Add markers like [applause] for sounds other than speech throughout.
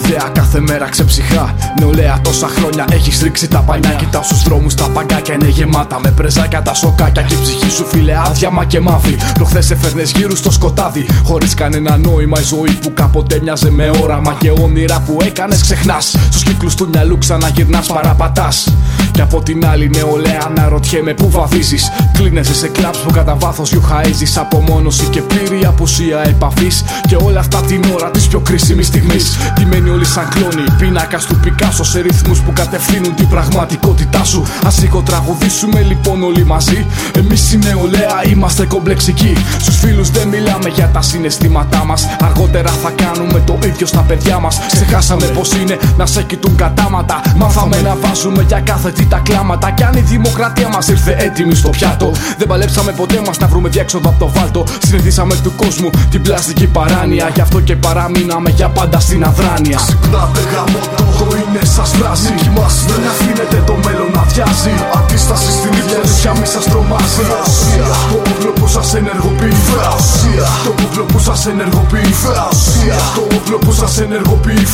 κόσμο που η ιδέα κάθε μέρα ξεψυχά. Νεολαία τόσα χρόνια έχεις ρίξει τα πανιά. Κοιτάς στους δρόμους τα παγκάκια είναι γεμάτα με πρεζάκια τα σοκάκια. Και η ψυχή σου φίλε άδεια μα και μαύρη. Προχθές έφερνες γύρους στο σκοτάδι. Χωρίς κανένα νόημα η ζωή που κάποτε μοιάζε με όραμα και όνειρα που έκανες ξεχνάς. Στους κύκλους του μυαλού ξαναγυρνάς παραπατάς. Και από την άλλη νεολαία αναρωτιέμαι πού βαδίζει. Κλείνεσαι σε κλαμπς που κατά βάθος γιουχαίζει. Απομόνωση και πλήρη απουσία επαφής. Και όλα αυτά την ώρα της πιο κρίσιμης στιγμής. μένει όλοι σαν κλόνοι. Πίνακα του Πικάσο σε ρυθμούς που κατευθύνουν την πραγματικότητά σου. Α τραγουδήσουμε λοιπόν όλοι μαζί. Εμείς η νεολαία είμαστε κομπλεξικοί. Στους φίλους δεν μιλάμε για τα συναισθήματά μας. Αργότερα θα κάνουμε το ίδιο στα παιδιά μας. Ξεχάσαμε πώ είναι να σε κοιτούν κατάματα. Μάθαμε να βάζουμε για κάθε τι τα κλάματα. Κι αν η δημοκρατία μας ήρθε έτοιμη στο πιάτο, δεν παλέψαμε ποτέ μας να βρούμε διέξοδο από το βάλτο. Συνηθίσαμε του κόσμου την πλαστική παράνοια. Γι' αυτό και παραμείναμε για πάντα στην αδράνεια. Ξυπνάτε γαμό το είναι σα βράζει. Κοιμάστε δεν αφήνετε το μέλλον να διάζει. Αντίσταση στην ίδια μη σας τρομάζει. Το όπλο που σας ενεργοποιεί. Το όπλο που σας ενεργοποιεί. Το όπλο που σας ενεργοποιεί.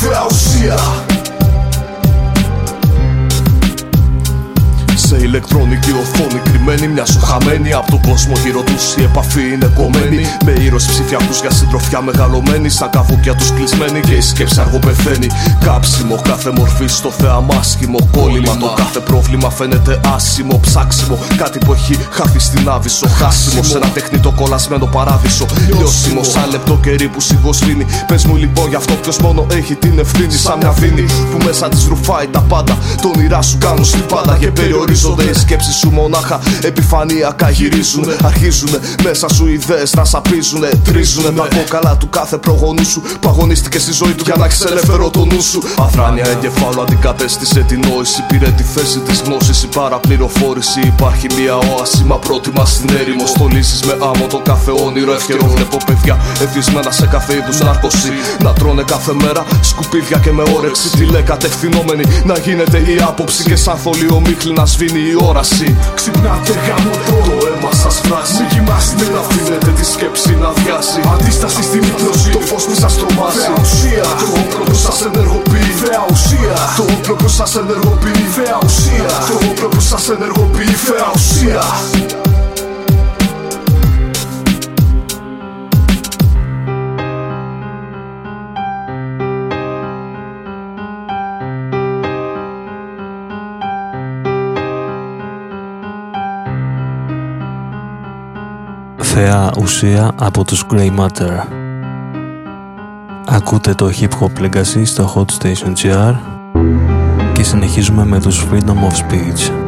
Σε ηλεκτρονική οθόνη κρυμμένη, μια σου χαμένη από τον κόσμο γύρω του. Η επαφή είναι κομμένη. Με ήρωες ψηφιακούς για συντροφιά μεγαλωμένη. Σαν καβούκια τους κλεισμένη και η σκέψη αργό πεθαίνει. Κάψιμο κάθε μορφή στο θέαμα άσχημο. Κόλλημα το κάθε πρόβλημα φαίνεται άσημο. Ψάξιμο κάτι που έχει χάθει στην άβυσο. Χάσιμο σε ένα τεχνητό κολλασμένο παράδεισο. Λιώσιμο σαν λεπτό κερί που σιγοσβήνει. Πες μου λοιπόν γι' αυτό ποιος μόνο έχει την ευθύνη. Σαν μια βίνη που μέσα της ρουφάει τα πάντα. Το όνειρά σου κάνουν στην πάντα και περιορίζουν οι σκέψεις σου μονάχα επιφανειακά γυρίζουν. Αρχίζουν μέσα σου ιδέες να σαπίζουν. Τρίζουν τα κόκαλα του κάθε προγονού σου. Που αγωνίστηκες στη ζωή του για να έχει ελεύθερο το νου σου. Αφράνεια εγκεφάλου αντικατέστησε την νόηση. Πήρε τη θέση της γνώσης. Η παραπληροφόρηση υπάρχει μια όαση. Μα πρότιμα στην έρημο. Στολίσει με άμμο το κάθε όνειρο ευκαιρό. Βλέπω παιδιά εθισμένα σε κάθε είδους ναρκωσή. Να τρώνε κάθε μέρα σκουπίδια και με όρεξη. Τηλεκατευθυνόμενη να γίνεται η άποψη και σαν θολείο μίχλη να σβήνει η όραση. Ξυπνάτε γάμο το αίμα σας φράζει. Μην κοιμάστε να αφήνετε τη σκέψη να διάσει. Αντίσταση στην ύπνωση, το φως μη σας τρομάζει. Φέα ουσία, το όπλο που σας ενεργοποιεί. Φέα ουσία, το όπλο που σας ενεργοποιεί. Φέα ουσία, το όπλο που σας ενεργοποιεί. Φέα ουσία. Θεά ουσία από τους Grey Matter. Ακούτε το Hip Hop Legacy στο Hot Station GR και συνεχίζουμε με τους Freedom of Speech.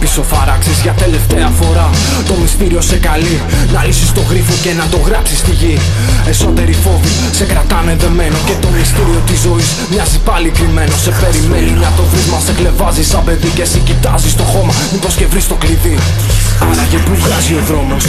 Πίσω φαράξεις για τελευταία φορά. Το μυστήριο σε καλεί να λύσεις το γρίφο και να το γράψεις στη γη. Εσωτεροί φόβοι σε κρατάνε δεμένο και το μυστήριο της ζωής μοιάζει πάλι κρυμμένο. Σε περιμένει να το βρεις, μα σε κλεβάζεις σαν παιδί και εσύ κοιτάζεις το χώμα. Μήπως και βρεις το κλειδί. Άραγε που βγάζει ο δρόμος.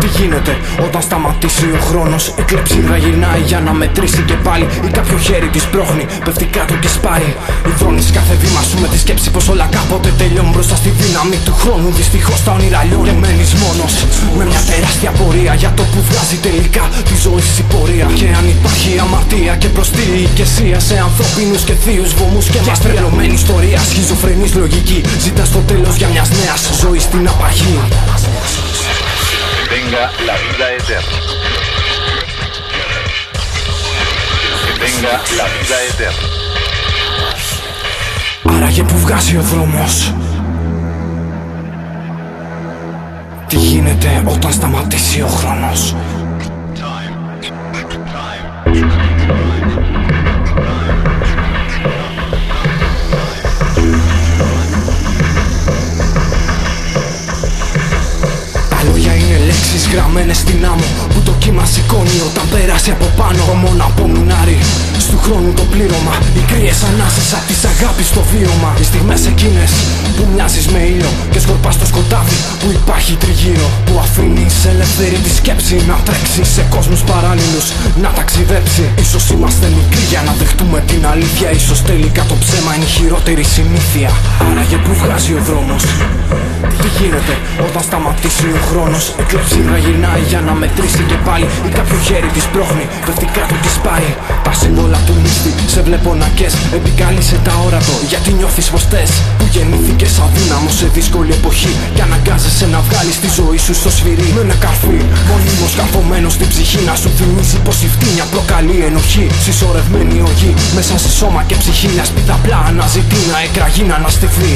Τι γίνεται όταν σταματήσει ο χρόνος; Η κλεψίδρα γυρνάει για να μετρήσει και πάλι. Ή κάποιο χέρι της πρόχνει, πέφτει κάτω και σπάει. Υδρώνει κάθε βήμα σου με τη σκέψη πως όλα κάποτε τελειώνουν μπροστά στη δύναμη του χρόνου. Δυστυχώς τα όνειρα λιώνουν. Μένει μόνος με μια τεράστια πορεία για το που βγάζει τελικά τη ζωή η πορεία. Και αν υπάρχει αμαρτία και προστή ηγεσία σε ανθρώπινους και θείους βωμούς και μας τρελωμένη ιστορία. Σχιζοφρενής λογική. Ζητάς το τέλος για μιας νέας ζωής στην απαρχή. Venga la vida eterna. Venga la vida eterna. Άραγε που βγάζει ο δρόμος Τι γίνεται όταν σταματήσει ο χρόνος; Λέξεις γραμμένες στην άμμο Που βροχή μας σηκώνει όταν πέρασε από πάνω Μόνο από μουνάρι. Στου χρόνου το πλήρωμα Οι κρύες ανάσες απ' στο αγάπης το βίωμα. Οι στιγμές εκείνες που μοιάζεις με ήλιο Και σκορπάς το σκοτάδι που υπάρχει τριγύρω. Που αφήνει ελεύθερη τη σκέψη να τρέξει Σε κόσμους παράλληλους να ταξιδέψει. Σω είμαστε μικροί για να δεχτούμε την αλήθεια σω τελικά το ψέμα είναι η χειρότερη συνήθεια. Άρα για που βγάζει ο δρόμος. Τι γίνεται όταν σταματήσει ο χρόνος; Εκλέψει να γυρνάει για να μετρήσει και πάλι πάλι. Ή κάποιο χέρι της πρόχνει, πέφτει κάτω της πάει. Τα σύνολα του λύστη, σε βλέπω να κες. Επικάλυσε τα όρατο, γιατί νιώθεις πως θες. Που γεννήθηκες αδύναμο σε δύσκολη εποχή. Και αναγκάζεσαι να βγάλεις τη ζωή σου στο σφυρί. Με ένα καρφί, μονίμως στην ψυχή. Να σου θυμίζει πως η φτύνια προκαλεί ενοχή. Συσσωρευμένη ογή, μέσα σε σώμα και ψυχή. Μια σπιταπλά αναζητεί να εκραγεί να αναστηθεί.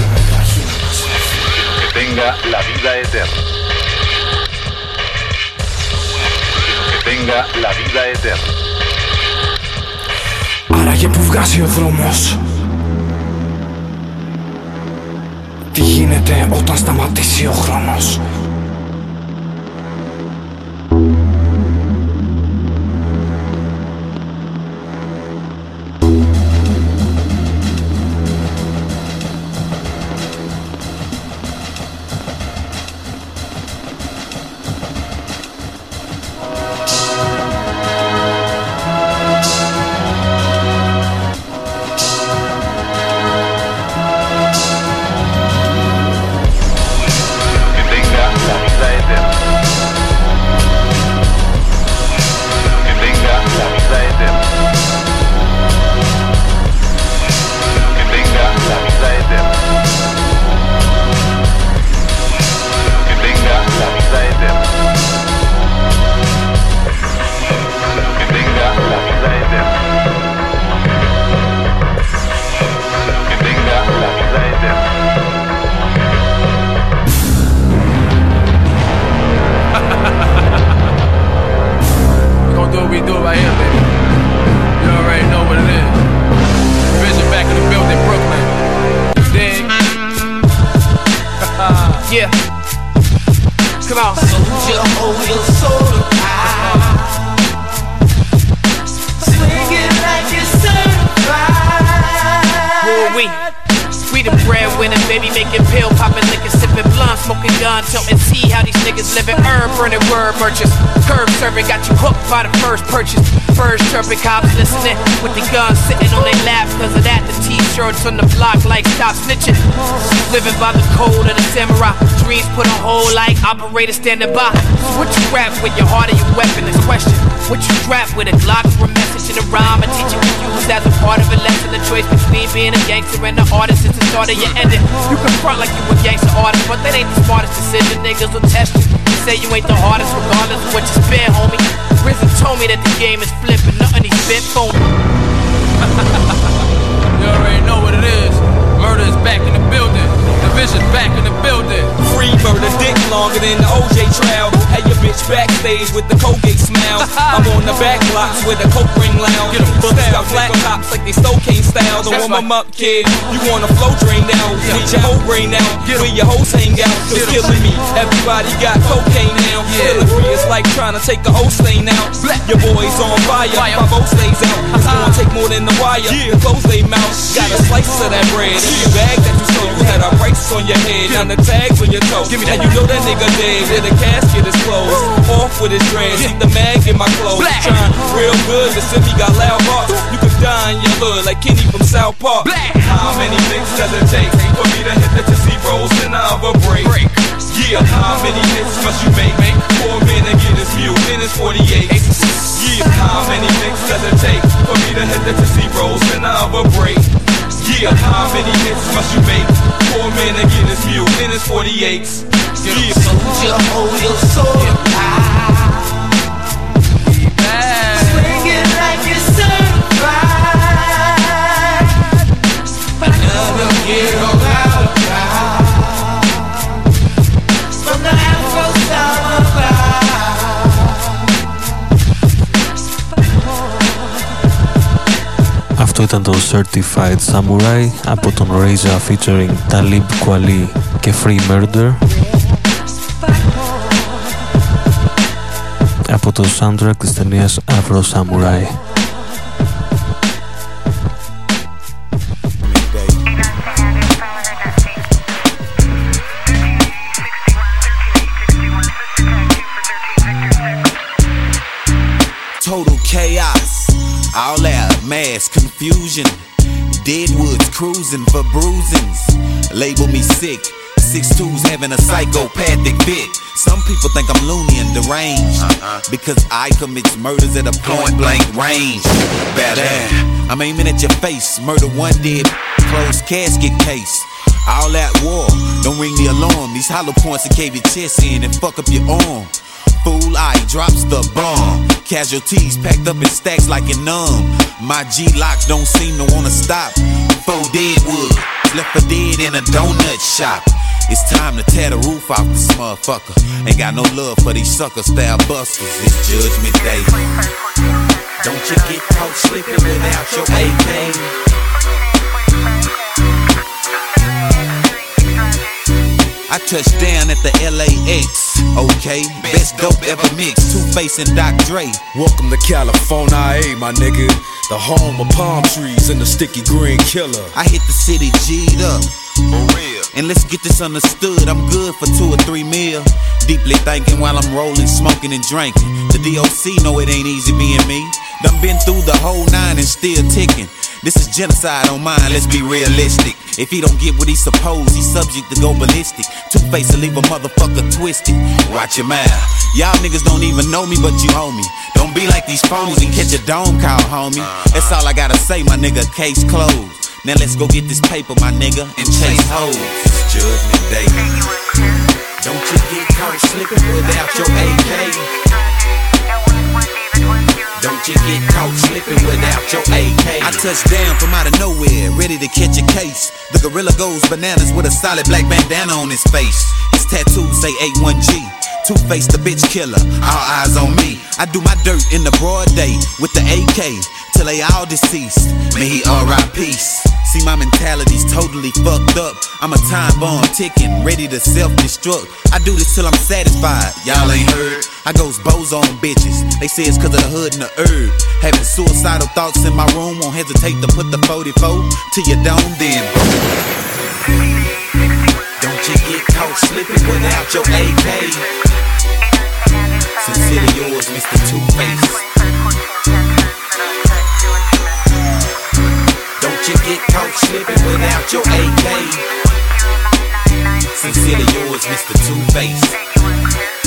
Venga la vida eterna. Tenga la vida eterna. Άραγε που βγάζει ο δρόμος Τι γίνεται όταν σταματήσει ο χρόνος; Yeah. Come on. Soldier, hold your high. Swing it like certified. Who are we? We the breadwinner, baby, making pill, popping liquor, sipping blunt, smoking gun, tilting see how these niggas living, earn, burning word merchants. Curb serving got you hooked by the first purchase. First chirping cops listening with the guns sitting on their lap. Cause of that, the t-shirts on the block like stop snitching. Living by the code of the samurai. Dreams put on hold like operators standing by. What you rap with your heart or your weapon is question. What you strap with a Glock or a message in a rhyme? A teacher can use as a part of a lesson. The choice between being a gangster and an artist is the start of your ending. You can front like you a gangster artist, but that ain't the smartest decision. Niggas will test you. You say you ain't the hardest, regardless of what you spit, homie. Risen told me that the game is flipping, nothing he spit phony. [laughs] You already know what it is. Murder is back in the building. Division's back in the building. Free murder dick longer than the OJ trial. Had your bitch backstage with the Colgate smile. [laughs] I'm on the back blocks with a coke ring lounge. Get Books got flat tops like they Stocaine style. Don't That's warm 'em up, kid. You want a flow drain down. Need your whole brain out. Get 'em. Where your hoes hang out. 'em. killing me. Everybody got cocaine now. Feeling free is like trying to take a whole stain out. Your boy's on fire. My boat stays out. It's gonna uh-huh. take more than the wire. To close they mouth. Got a slice of that bread. Every bag that you stole, you had a price on your head. Now the tags on your toe. Give me that. you know that nigga dead. Where the casket is closed. Off with his dreads. See the mag in my clothes. Black. Trying real good. The city got loud hearts. You could die in your hood like Kenny from South Park. Black. How many licks does it take for me to hit the Tootsie Rolls and a break? Break. Yeah, how many hits must you make? For a man to get his mule in his 48. Yeah, how many licks does it take for me to hit the Tootsie Rolls and a break? How many hits must you make for a man to get his mule in his 48? Yeah, Soldier, hold your soul Αυτό ήταν το Certified Samurai από τον Razor featuring Talib Kweli και Free Murder από το soundtrack της ταινίας Afro Samurai. Cruising for bruisings. Label me sick. Six twos having a psychopathic fit. Some people think I'm loony and deranged uh-huh. because I commit murders at a point blank range. Badass. I'm aiming at your face. Murder one dead. Closed casket case. All at war, don't ring the alarm. These hollow points will cave your chest in and fuck up your arm. Fool eye drops the bomb. Casualties packed up in stacks like a numb. My G locks don't seem to wanna stop. Four dead wood, left for dead in a donut shop. It's time to tear the roof off this motherfucker. Ain't got no love for these sucker style busters. It's Judgment Day. Don't you get caught slipping without your AK. I touched down at the LAX. Okay, best dope ever mixed. Two Face and Doc Dre. Welcome to California, my nigga. The home of palm trees and the sticky green killer. I hit the city G'd up. For real. And let's get this understood. I'm good for two or three mil. Deeply thinking while I'm rolling, smoking, and drinking. The DOC know it ain't easy being me. Done been through the whole nine and still ticking. This is genocide on mine, let's be realistic. If he don't get what he supposed, he's subject to go ballistic. Two face will leave a motherfucker twisted. Watch your mouth. Y'all niggas don't even know me, but you owe me. Don't be like these phonies and catch a dome call, homie. That's all I gotta say, my nigga. Case closed. Now let's go get this paper, my nigga, and chase hoes. Judgment Day. Don't you get caught slipping without your AK. Don't you get caught slipping without your AK. I touch down from out of nowhere, ready to catch a case. The gorilla goes bananas with a solid black bandana on his face. His tattoos say 81G. Two face the bitch killer, all eyes on me. I do my dirt in the broad day with the AK till they all deceased. May he R.I.P. See, my mentality's totally fucked up. I'm a time bomb ticking, ready to self destruct. I do this till I'm satisfied. Y'all ain't heard. I goes bows on bitches. They say it's cause of the hood and herb. Having suicidal thoughts in my room, won't hesitate to put the 44 to your dome, then. Don't you get caught slipping without your AK. Sincerely yours, Mr. Two Face. Don't you get caught slipping without your AK. Sincerely yours, Mr. Two Face.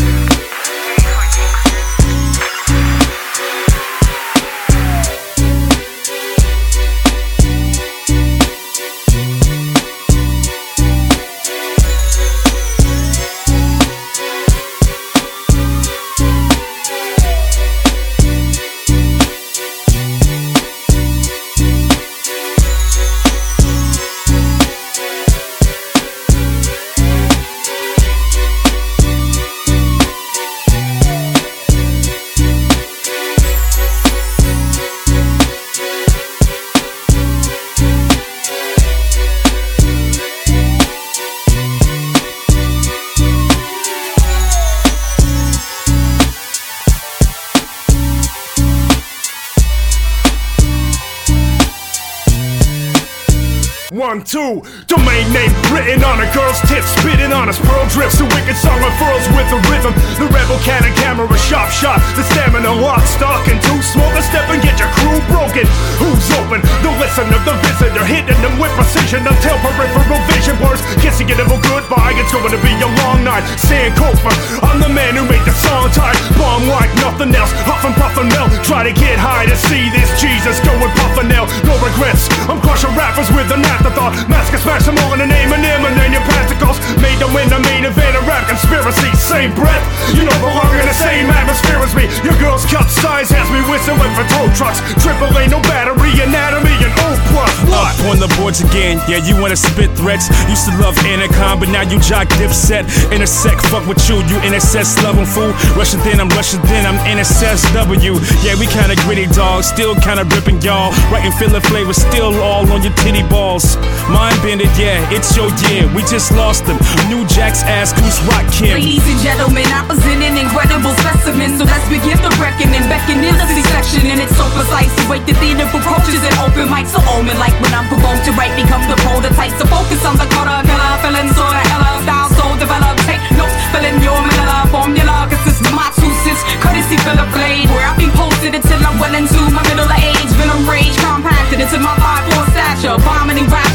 Two, domain name written on a girl's tip, spitting on us, pearl drips. The wicked song unfurls with a rhythm. The rebel can cannon camera, sharp shot. The stamina lock, stock, and two smoke a step and get your crew broken. Who's open? The listener, the visitor, hitting them with precision until peripheral vision blurs. Kissing it evil goodbye, it's going to be a long night. Sankofa, I'm the man who made the song tight. Bomb like nothing else, huff and puff and melt. Try to get high to see this Jesus going puffin' now. No regrets, I'm crushing rappers with an afterthought. Mask and smash them all in the name of Nim and then your pasticles. Made them win the main event of rap conspiracy. Same breath, you don't belong in the same atmosphere as me. Your girl's cut size has me whistling for tow trucks. Triple A, no battery, anatomy, and O plus. What? Up on the boards again, yeah, you wanna spit threats. Used to love Anacon, but now you jock dipset. Intersect, fuck with you, you NSS loving fool. Rushing thin, I'm rushing thin, I'm NSSW. Yeah, we kinda gritty dog, still kinda ripping y'all. Writing filler flavor, still all on your titty balls. Mind bended, yeah, it's your yeah, we just lost him. New Jack's ask who's rock Kim? Ladies and gentlemen, I present an incredible specimen. So let's begin the reckoning. Beckoning the C-section, and it's so precise. The way the theater approaches and open mic, so omen like when I'm provoked to write, become the prototype. So focus on the color, color, feeling sort of hella style, so develop. Take notes, filling your manila formula, cause it's my two cents. Courtesy Philip Blade, where I've been posted until I'm well into my middle age. Venom rage compacted into my 5'4 stature, vomiting rap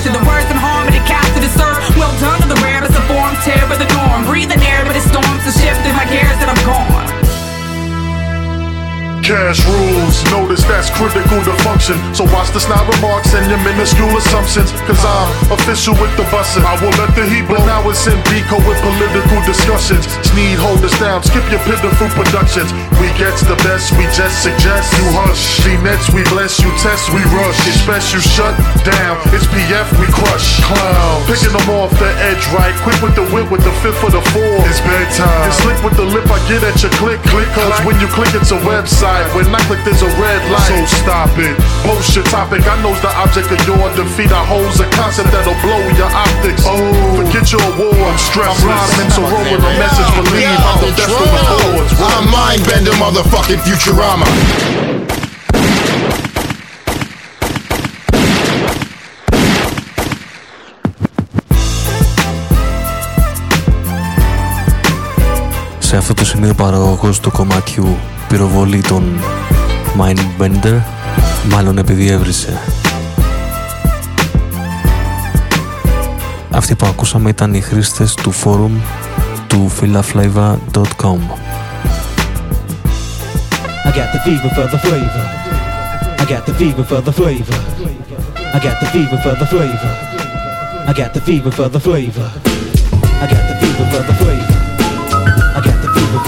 assumption. So watch the snide remarks and your minuscule assumptions. Cause I'm official with the bussin'. I will let the heat blow. Now it's in Bico with political discussions. Sneed hold us down, skip your pitiful productions. We gets the best, we just suggest you hush. The nets we bless, you test, we rush. It's best you shut down. It's PF, we crush. Clowns. Picking them off the edge right. Quick with the whip with the fifth of the four. It's bedtime. It's slick with the lip I get at your click. Click, cause when you click it's a website. When I click there's a red light. So stop it. Post your topic. I know's the object of your defeat. I holds a concept that'll blow your optics. Oh, forget your award. I'm stressed. I'm rhyming so roll with a message. Believe I'm the best with the chords. I'm Mindbender, motherfucking Futurama. Σε αυτό το σημείο παραγωγός του κομματιού πυροβολεί τον Mindbender μάλλον επειδή έβρισε. Αυτοί που ακούσαμε ήταν οι χρήστες του φόρουμ του filaflavor.com I got the fever for the flavor. I got the fever for the flavor. I got the fever for the flavor. I got the fever for the flavor. I got the fever for the flavor.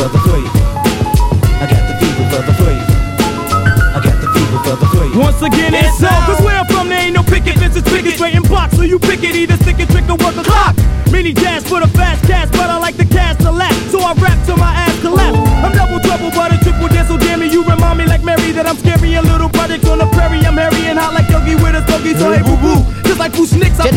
For the flavor. I got the fever for the flavor. I got the fever for the flavor. Once again, it's on. Cause where I'm from, there ain't no picket fence, it's picket straight in box. So you pick it, either stick it, trick, or work a clock. Mini dash for the fast cash, but I like the cash to lap. So I rap till my ass collapse. I'm double trouble, but a triple dance, so damn it, you remind me like Mary that I'm scary and little projects on the prairie. I'm hairy and hot like Yogi with a stogie, so hey boo boo. Just like Boo Snicks, I'm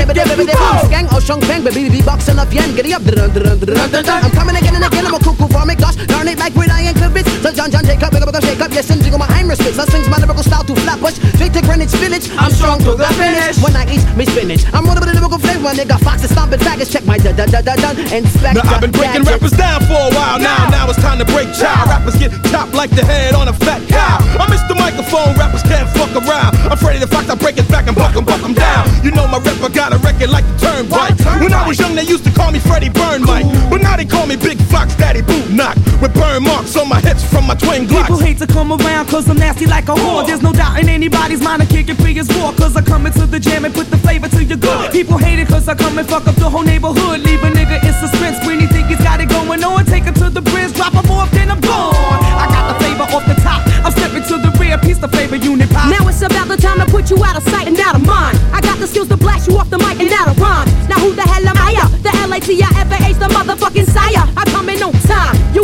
Gang, oh shong bang, baby, be boxing up yen, giddy up. I'm coming again and again, I'm a cuckoo karmic it, like when I ain't convinced. So John John Jacob, pick up, pick up, shake up. Yes, and jingle my Heimrich fits. Let's my lyrical style to flat push to Greenwich Village. I'm strong to the finish. When I eat me spinach, I'm one of the lyrical flavor, nigga. Fox is stomping faggots, check my dun dun dun dun dun. Inspect Now I've been breaking rappers down for a while now. Now it's time to break child. Rappers get chopped like the head on a fat cow. I miss the microphone, rappers can't fuck around. I'm Freddy the Fox, I break it back and buck 'em, buck 'em down. You know my rapper got a record like the turnpike. When I was young, they used to call me Freddie Burn Mike. But now they call me Big Fox Daddy Boot Knock. With burn marks on my hips from my twin Glocks. People hate to come around cause I'm nasty like a whore. There's no doubt in anybody's mind I kick it free as war. Cause I come into the jam and put the flavor to your good. People hate it cause I come and fuck up the whole neighborhood. Leave a nigga in suspense when he think he's got it going on. Take him to the bridge, drop him off, then I'm gone. I got the flavor off the top. I'm stepping to the rear, piece the flavor unit pop. Now it's about the time to put you out of sight and out of mind. I got the skills to blast you off the mic and out of rhyme. Now who the hell am I? Out? The L-A-T-I-F-A-H, the motherfucking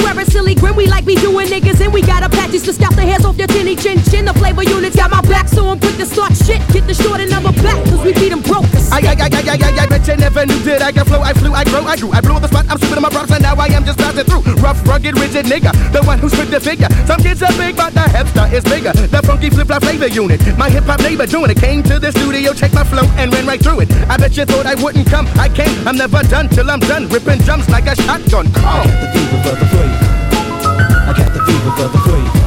time. You wear a silly grin, we like we doing niggas, and we got a patches to scalp the hairs off their tinny chin chin. The flavor units got my back, so I'm quick to start shit. Get the short and number back, cause we beat them broke. I, I, I, I, I, I, I bet you never knew that I can flow, I flew, I grow, I grew, I blew up the spot, I'm stupid in my props, and now I am just passing through. Rough, rugged, rigid nigga, the one who's quick to figure. Some kids are big, but the hipster is bigger. The funky flip flop flavor unit, my hip hop neighbor doing it. Came to the studio, checked my flow, and ran right through it. I bet you thought I wouldn't come, I came, I'm never done till I'm done, ripping drums like a shotgun. Come. I got the fever for the flavor. I got the fever for the flavor.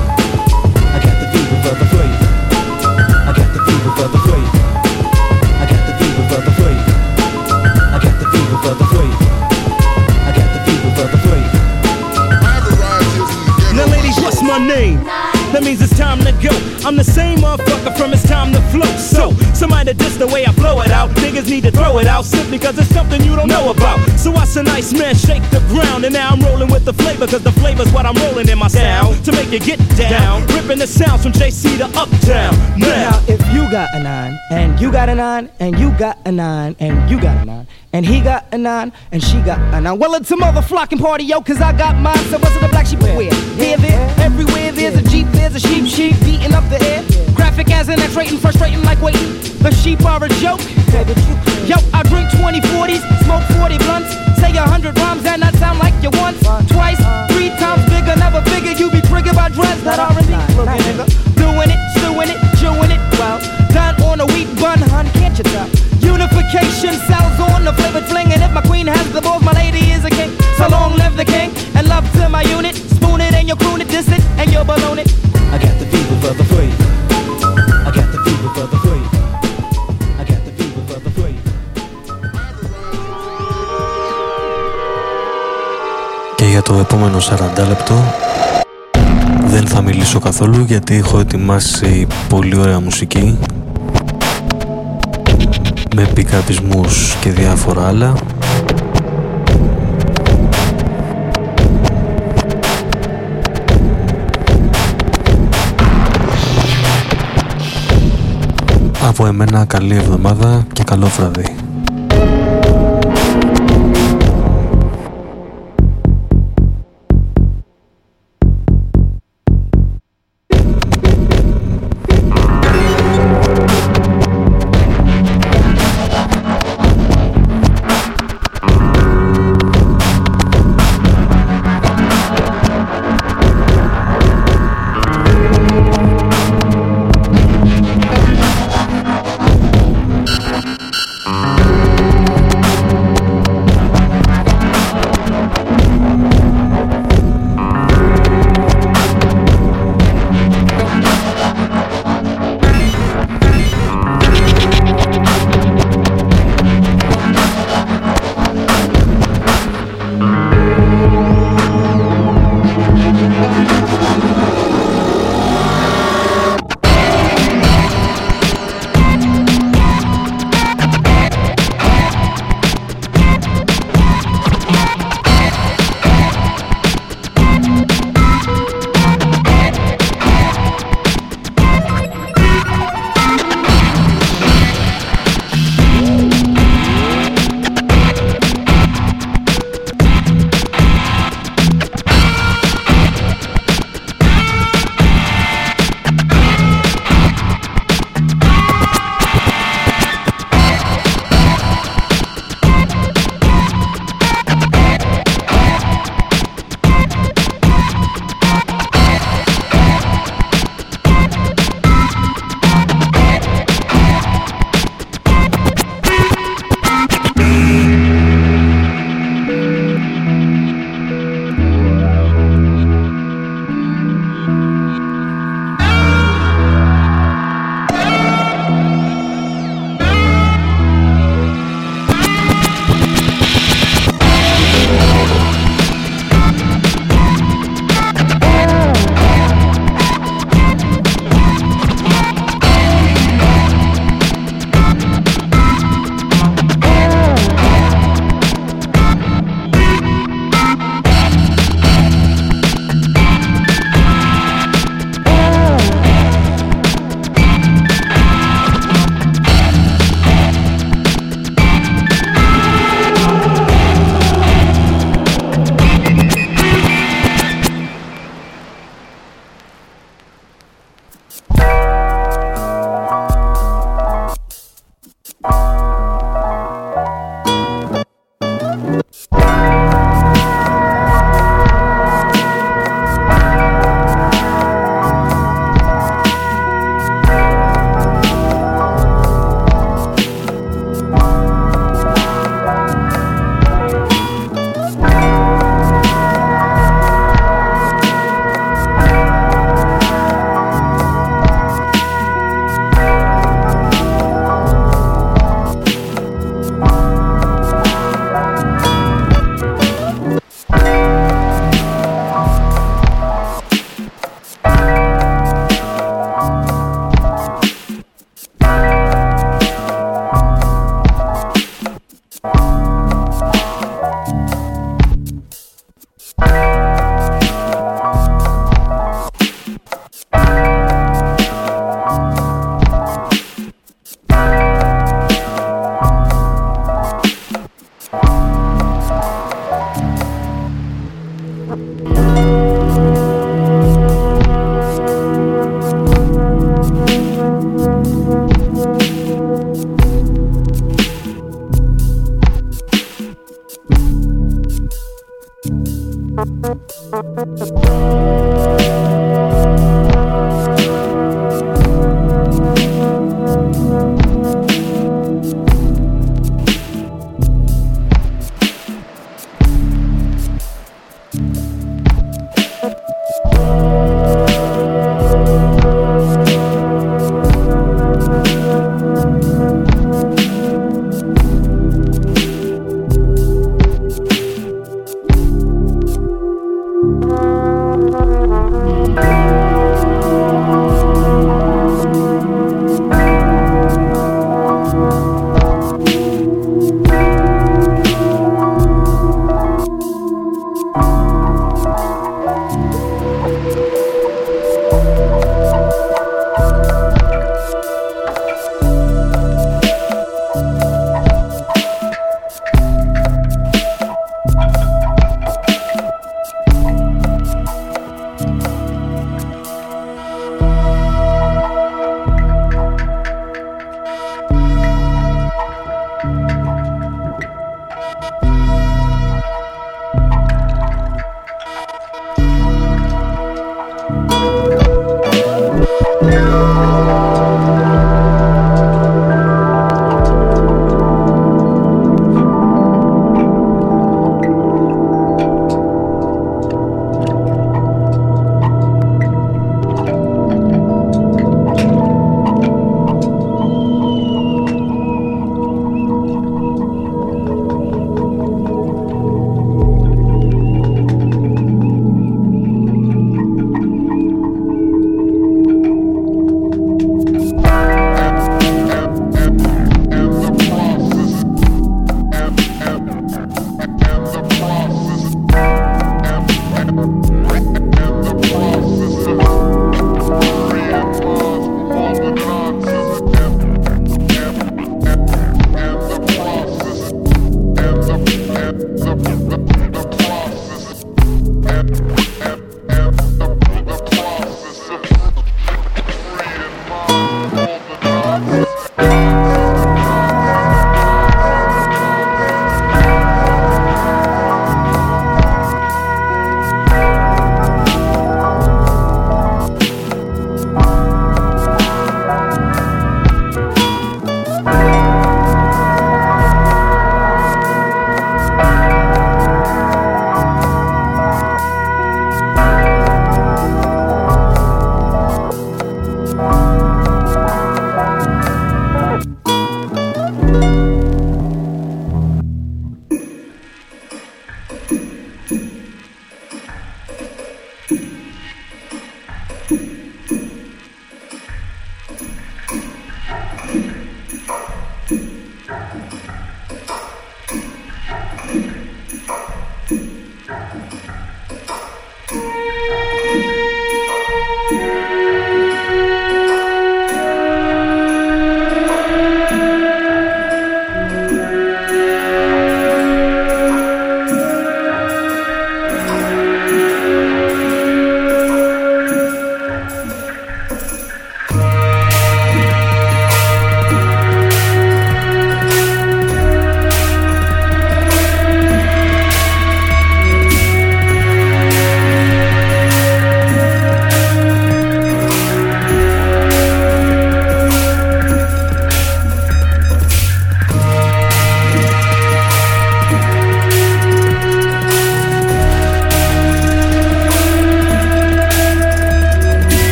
Means it's time to go. I'm the same motherfucker from it's time to flow. So, somebody diss the way I flow it out. Niggas need to throw it out simply cause it's something you don't know about. So, watch a nice man shake the ground. And now I'm rolling with the flavor cause the flavor's what I'm rolling in my sound. To make you get down. Ripping the sounds from JC to Uptown. Now, Now, if you got a nine, and you got a nine, and you got a nine, and you got a nine, and he got a nine, and she got a nine. Well, it's a motherflocking party, yo, cause I got mine. So what's a black sheep where? Here, there, everywhere. There's a jeep, there's a sheep, sheep beating up the air. Graphic as an X-rating, frustrating like waiting. The sheep are a joke. Yo, I drink 20 40s, smoke 40 blunts, say a hundred rhymes and that sound like you once, twice, three times bigger, never bigger. you be triggered by dreads that are the nigga. Doing it, stewing it, chewing it, well, done on a wheat bun, hun, can't you tell? Unification sounds on the flavored fling, and if my queen has the balls, my lady is a king. So long live the king, and love to my unit. Spoon it and you croon it, diss it, and you'll balloon it. I got the fever for the flavor. Για το επόμενο 40 λεπτό Δεν θα μιλήσω καθόλου γιατί έχω ετοιμάσει πολύ ωραία μουσική. Με πικαπισμούς και διάφορα άλλα. Από εμένα καλή εβδομάδα και καλό βράδυ.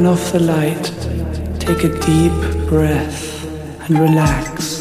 Turn off the light, take a deep breath, and relax.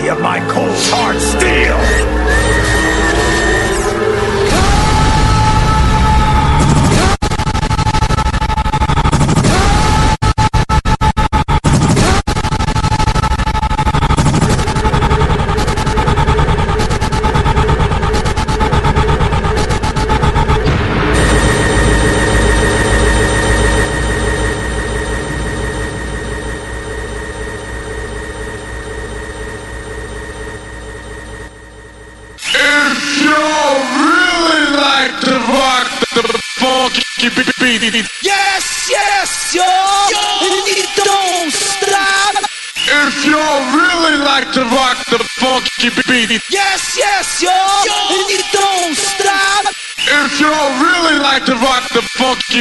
Reality of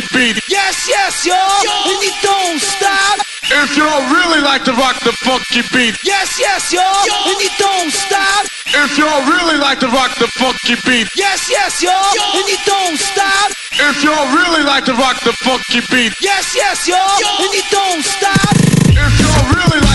funky beat, yes, yes, yo, don't stop. If y'all really like to rock the funky beat, yes, yes, yo, don't stop. If y'all really like to rock the funky beat, yes, yes, yo, don't stop. If y'all really like to rock the funky beat, yes, yes, yo, don't stop. If y'all really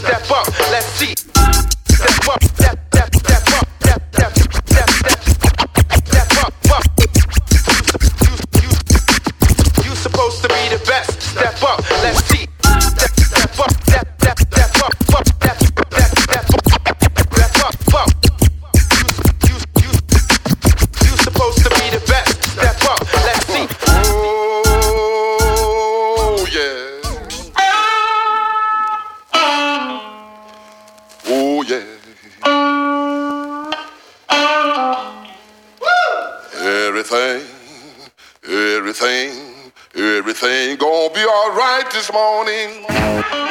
Step up, morning.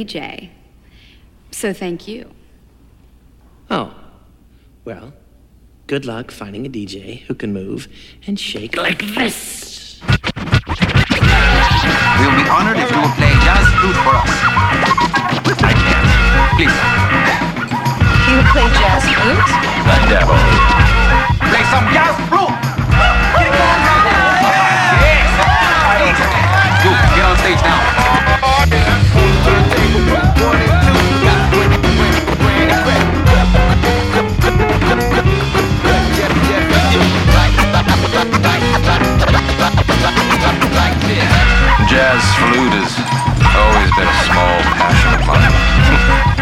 Hire DJ. So thank you. Oh, well, good luck finding a DJ who can move and shake like this. We'll be honored if you will play jazz flute for us. I can. Please. You play jazz flute? The devil. Play some jazz flute. Get it going now. Yes. You, get on stage now. Jazz flute has always been a small passion of mine.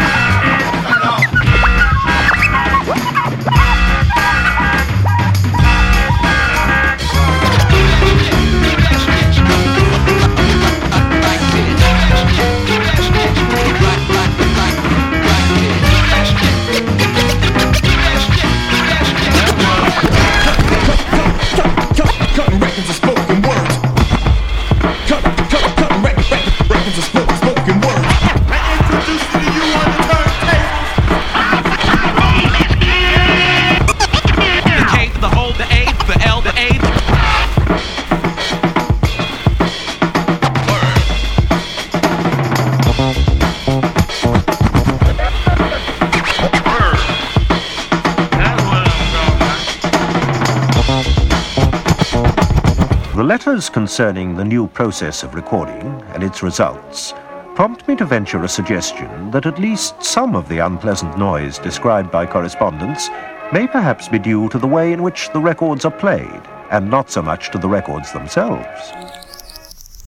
Letters concerning the new process of recording and its results prompt me to venture a suggestion that at least some of the unpleasant noise described by correspondents may perhaps be due to the way in which the records are played, and not so much to the records themselves.